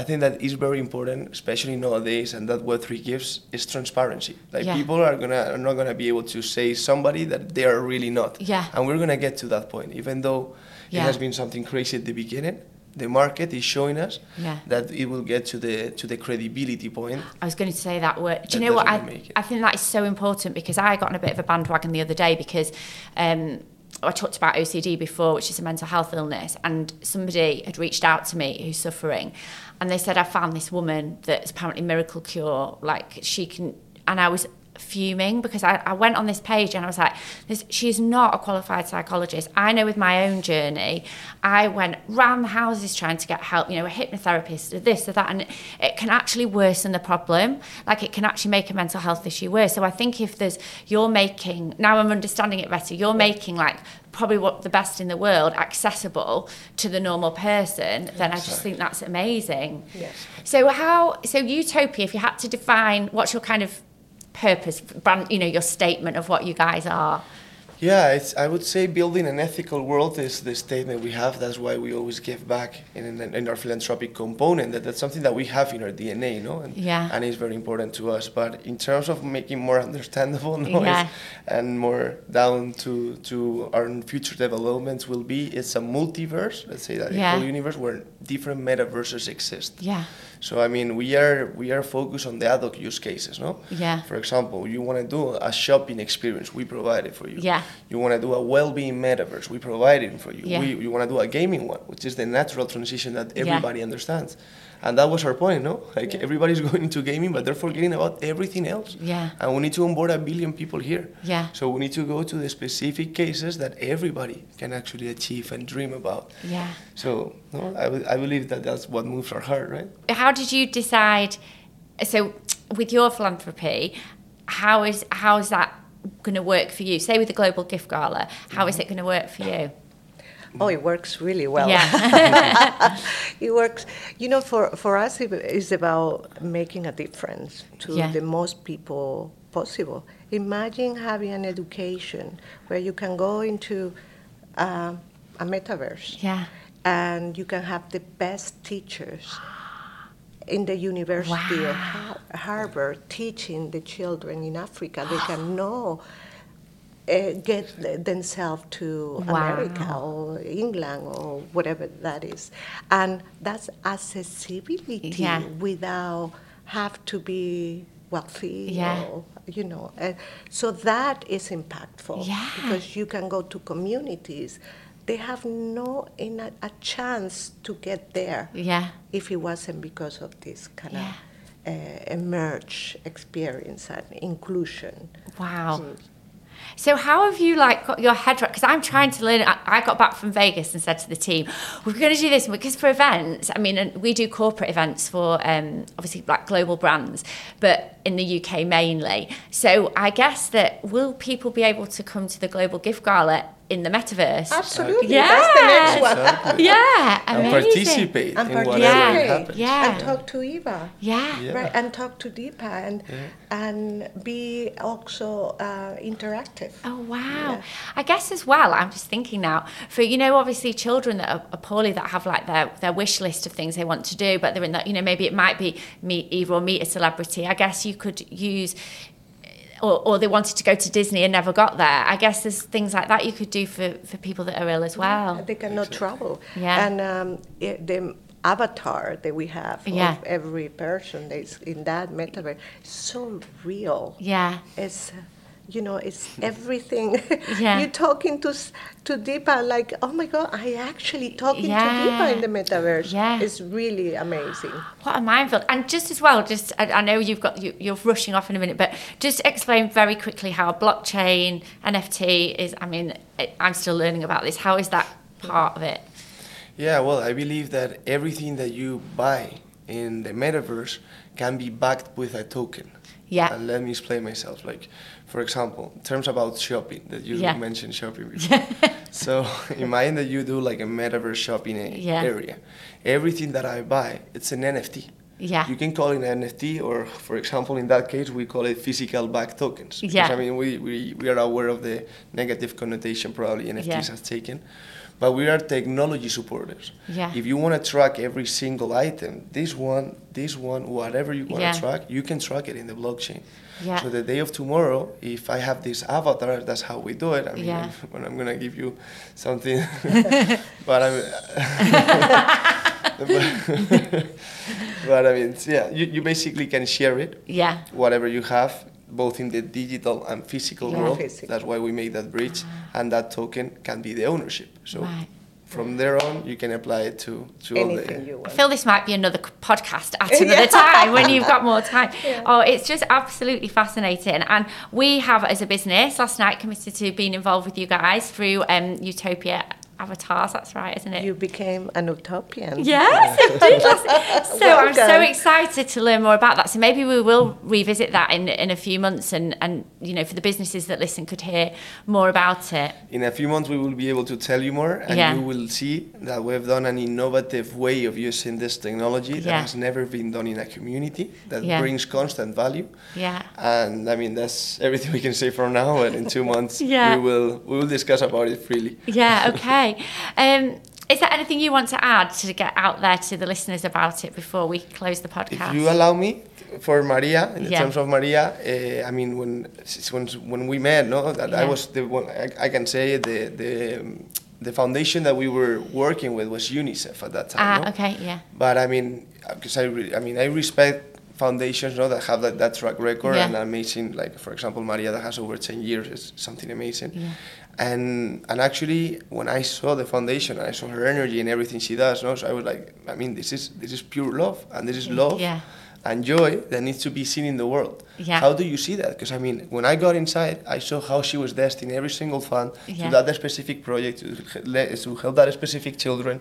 I think that is very important especially nowadays and that Web3 gives is transparency like Yeah. people are gonna are not gonna be able to say somebody that they are really not Yeah. and we're gonna get to that point even though Yeah. it has been something crazy at the beginning the market is showing us Yeah. that it will get to the to the credibility point I was going to say that word. Do you know what? I, doesn't make it. I think that is so important because I got on a bit of a bandwagon the other day because um, I talked about OCD before, which is a mental health illness, and somebody had reached out to me who's suffering, and they said I found this woman that's apparently miracle cure, like she can, and I was fuming because I, I went on this page and I was like, this, she's not a qualified psychologist. I know with my own journey, I went round the houses trying to get help, you know, a hypnotherapist, or this or that, and it can actually worsen the problem. Like it can actually make a mental health issue worse. So I think if there's, you're making, now I'm understanding it better, you're making like probably what the best in the world accessible to the normal person, then I just think that's amazing. Yes. So how, so Utopia, if you had to define what's your kind of purpose, brand, you know, your statement of what you guys are. Yeah, it's, I would say building an ethical world is the statement we have. That's why we always give back in, in, in our philanthropic component. That, that's something that we have in our DNA, no? And, Yeah. And it's very important to us. But in terms of making more understandable, *laughs* no, Yeah. and more down to, to our future developments will be, it's a multiverse, let's say that, Yeah. a whole universe where different metaverses exist. Yeah. So I mean, we are we are focused on the ad hoc use cases, no? Yeah. For example, you want to do a shopping experience, we provide it for you. Yeah. You want to do a well-being metaverse, we provide it for you. Yeah. We, you want to do a gaming one, which is the natural transition that Yeah. everybody understands. And that was our point, no? Like everybody's *laughs* going into gaming, but they're forgetting about everything else. Yeah. And we need to onboard a billion people here. Yeah. So we need to go to the specific cases that everybody can actually achieve and dream about. Yeah. So no, I, I believe that that's what moves our heart, right? How did you decide? So, with your philanthropy, how is how is that going to work for you? Say with the Global Gift Gala, how is mm-hmm. it going to work for you? Oh, it works really well. Yeah. *laughs* it works. You know, for, for us, it's about making a difference to Yeah. the most people possible. Imagine having an education where you can go into uh, a metaverse Yeah. and you can have the best teachers in the University of Har- Harvard teaching the children in Africa. They can *gasps* know, uh, get themselves to Wow. America or England or whatever that is. And that's accessibility Yeah. without have to be wealthy Yeah. or, you know. Uh, so that is impactful Yeah. because you can go to communities. They have no in a, a chance to get there Yeah. if it wasn't because of this kind Yeah. of uh, emerge experience and inclusion. Wow. So how have you like got your head right? Because I'm trying to learn. I, I got back from Vegas and said to the team, "We're going to do this because for events. I mean, we do corporate events for um, obviously like global brands, but in the UK mainly. So I guess that will people be able to come to the global gift gala in the metaverse? Absolutely, Yeah. that's the next one. Exactly. Yeah, and amazing. participate And in whatever participate, happens. yeah. And talk to Eva. Yeah. Yeah. Right, and talk to Deepa and and be also uh, interactive. Oh wow! Yeah. I guess as well. I'm just thinking now for you know obviously children that are, are poorly that have like their their wish list of things they want to do, but they're in that you know maybe it might be meet Eva or meet a celebrity. I guess you could use. Or, or they wanted to go to Disney and never got there. I guess there's things like that you could do for, for people that are ill as well. They cannot travel. Yeah. And um, it, the avatar that we have Yeah. of every person that's in that metaverse is so real. Yeah. It's, uh, you know, it's *laughs* everything. *laughs* Yeah. You're talking to to Deepa like, oh my God, I actually talking Yeah. to Deepa in the metaverse. Yeah. It's really amazing. What a minefield! And just as well, just I, I know you've got you, you're rushing off in a minute, but just explain very quickly how blockchain NFT is. I mean, it, I'm still learning about this. How is that part of it? Yeah, well, I believe that everything that you buy in the metaverse can be backed with a token. Yeah. And let me explain myself. Like, for example, terms about shopping, that you Yeah. mentioned shopping *laughs* before. so *laughs* imagine that you do like a metaverse shopping Yeah. area. Everything that I buy, it's an NFT. Yeah. You can call it an NFT, or for example, in that case, we call it physical back tokens. Because, Yeah. I mean, we, we, we are aware of the negative connotation probably NFTs Yeah. has taken, but we are technology supporters. Yeah. If you want to track every single item, this one, this one, whatever you want to Yeah. track, you can track it in the blockchain. Yeah. So the day of tomorrow, if I have this avatar, that's how we do it. I mean, Yeah. *laughs* when I'm gonna give you something, *laughs* but I'm. but, *laughs* but I mean, yeah, you, you basically can share it, Yeah. whatever you have, both in the digital and physical Yeah. world. Physical. That's why we make that bridge, ah. and that token can be the ownership. So Right. From there on, you can apply it to to all the. you I feel this might be another podcast at another time when you've got more time. *laughs* Oh, it's just absolutely fascinating. And we have, as a business, last night committed to being involved with you guys through um, Utopia avatars. That's right, isn't it? You became an utopian. Yes, it did. *laughs* last- so I'm so excited to learn more about that. So maybe we will revisit that in in a few months, and and you know for the businesses that listen could hear more about it. In a few months, we will be able to tell you more, and Yeah. you will see that we've done an innovative way of using this technology that Yeah. has never been done in a community that Yeah. brings constant value. Yeah. And I mean, that's everything we can say for now. And in two *laughs* months, Yeah. we will we will discuss about it freely. Yeah. Okay. Um, is there anything you want to add to get out there to the listeners about it before we close the podcast? If you allow me, for Maria, in Yeah. terms of Maria, uh, I mean, when when when we met, no, that I was the one. I, I can say the the um, the foundation that we were working with was UNICEF at that time. Ah, no? okay. Yeah. But I mean, because I, re- I mean, I respect foundations, no, that have that, that track record Yeah. and amazing. Like for example, Maria that has over ten years is something amazing. Yeah. And and actually, when I saw the foundation, and I saw her energy and everything she does, no, so I was like, I mean, this is this is pure love, and this is love Yeah. and joy that needs to be seen in the world. Yeah. How do you see that? Because I mean, when I got inside, I saw how she was destined every single fund to that specific project to, to help that specific children,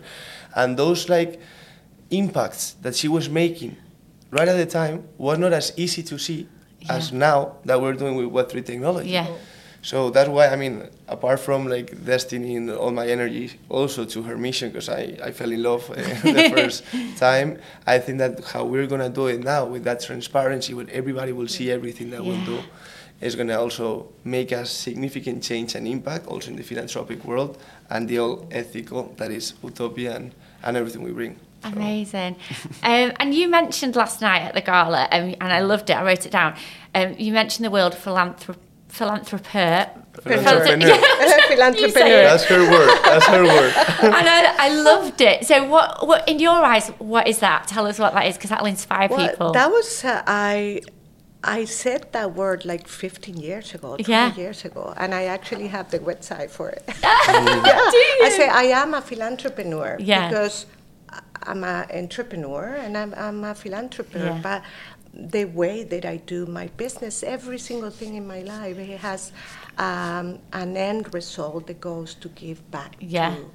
and those like impacts that she was making right at the time was not as easy to see as now that we're doing with Web3 technology. Yeah. So that's why I mean, apart from like destining all my energy also to her mission, because I, I fell in love uh, *laughs* the first *laughs* time. I think that how we're gonna do it now with that transparency, where everybody will see everything that we'll do, is gonna also make a significant change and impact also in the philanthropic world and the all ethical that is utopia and, and everything we bring. So- Amazing. *laughs* um, and you mentioned last night at the gala, um, and I loved it. I wrote it down. Um, you mentioned the word philanthrop- philanthropeur. Philanthropreneur. Philanthropreneur. *laughs* *laughs* That's her word. That's her word. and I, I loved it. So, what, what in your eyes, what is that? Tell us what that is, because that'll inspire Well, people. that was uh, I. I said that word like 15 years ago, 20 Yeah. years ago, and I actually have the website for it. Do I say I am a philanthropreneur Yeah. because I- I'm an entrepreneur and I'm, I'm a philanthropist. Yeah. But the way that I do my business, every single thing in my life, it has um, an end result that goes to give back Yeah. to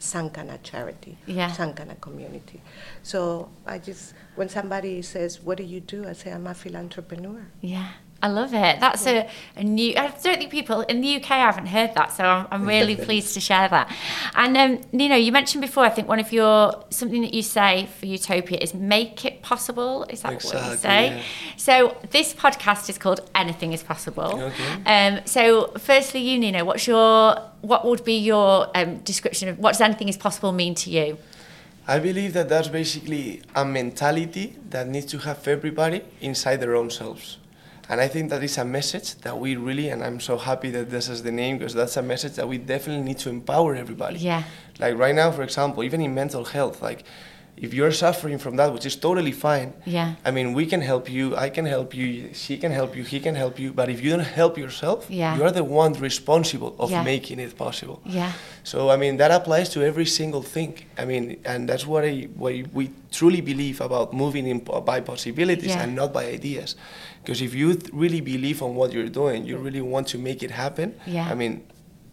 Sankana charity, Yeah. Sankana community. So I just, when somebody says, "What do you do?" I say, "I'm a philanthropist. Yeah, I love it. That's a, a new. I don't think people in the UK haven't heard that, so I'm, I'm really pleased to share that. And um, Nino, you mentioned before. I think one of your something that you say for Utopia is make it possible. Is that what you say? yeah. So this podcast is called Anything Is Possible. Okay. Um, so firstly, you Nino, what's your what would be your um, description of what does anything is possible mean to you? I believe that that's basically a mentality that needs to have everybody inside their own selves. And I think that is a message that we really, and I'm so happy that this is the name, because that's a message that we definitely need to empower everybody. Yeah. Like right now, for example, even in mental health, like if you're suffering from that, which is totally fine. Yeah. I mean, we can help you, I can help you, she can help you, he can help you, but if you don't help yourself, Yeah. you're the one responsible of Yeah. making it possible. Yeah. So I mean that applies to every single thing. I mean, and that's what I what we truly believe about moving in by possibilities Yeah. and not by ideas. Because if you th- really believe on what you're doing, you really want to make it happen. Yeah. I mean,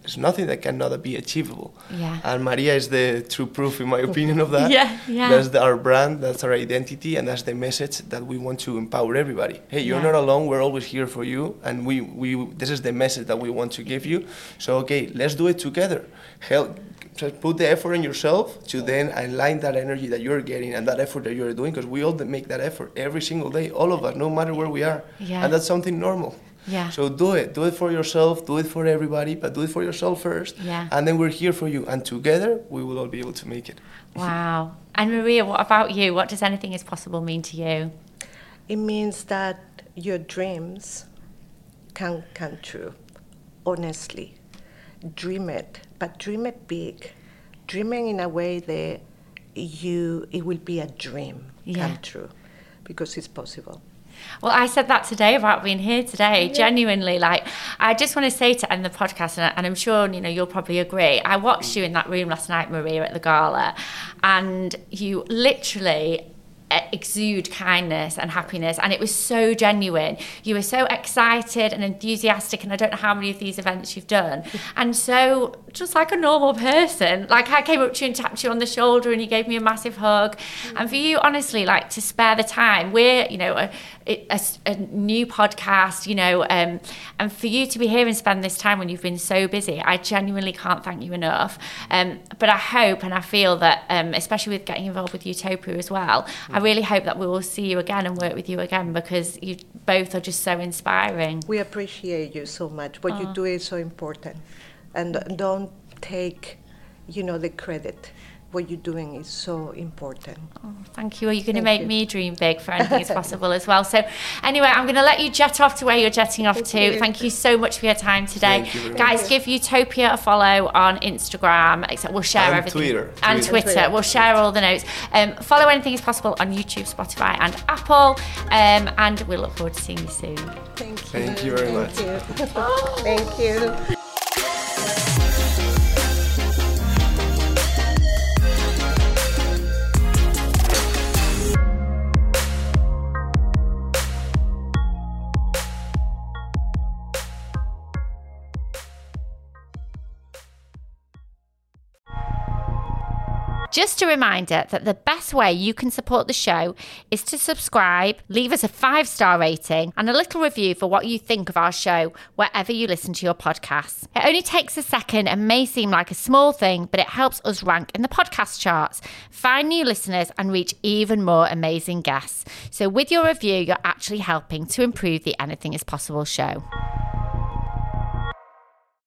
there's nothing that cannot be achievable. Yeah. And Maria is the true proof, in my opinion, of that. *laughs* Yeah, yeah. That's the, our brand, that's our identity, and that's the message that we want to empower everybody. Hey, you're Yeah. not alone. We're always here for you, and we, we this is the message that we want to give you. So okay, let's do it together. Help. Just put the effort in yourself to then align that energy that you're getting and that effort that you're doing, because we all make that effort every single day, all of us, no matter where we are, Yeah. and that's something normal. Yeah. So do it. Do it for yourself. Do it for everybody, but do it for yourself first. Yeah. And then we're here for you, and together we will all be able to make it. Wow. And Maria, what about you? What does anything is possible mean to you? It means that your dreams can come true. Honestly, dream it, but dream it big. Dreaming in a way that you it will be a dream Yeah. come true, because it's possible. Well, I said that today about being here today. Genuinely, like, I just want to say to end the podcast, and, and I'm sure you know you'll probably agree. I watched you in that room last night, Maria, at the gala, and you literally. Exude kindness and happiness. And it was so genuine. You were so excited and enthusiastic. And I don't know how many of these events you've done. *laughs* And so, just like a normal person, like I came up to you and tapped you on the shoulder and you gave me a massive hug. And for you, honestly, like to spare the time, we're, you know, a, a, a new podcast, you know, um, and for you to be here and spend this time when you've been so busy, I genuinely can't thank you enough. Um, but I hope and I feel that, um, especially with getting involved with Utopia as well, I really hope that we will see you again and work with you again because you both are just so inspiring. We appreciate you so much. What oh. you do is so important, and don't take, you know, the credit what you're doing is so important. Oh, thank you. Are you going to make you. me dream big for anything is *laughs* possible as well? So, anyway, I'm going to let you jet off to where you're jetting off thank to. You. Thank you so much for your time today, guys. Give Utopia a follow on Instagram. Except we'll share and everything Twitter. and Twitter. Twitter. We'll share all the notes. Um, follow anything is possible on YouTube, Spotify, and Apple. Um, and we look forward to seeing you soon. Thank you. Thank you very Thank much. You. *laughs* Thank you. Just a reminder that the best way you can support the show is to subscribe, leave us a five star rating, and a little review for what you think of our show wherever you listen to your podcasts. It only takes a second and may seem like a small thing, but it helps us rank in the podcast charts, find new listeners, and reach even more amazing guests. So, with your review, you're actually helping to improve the Anything is Possible show.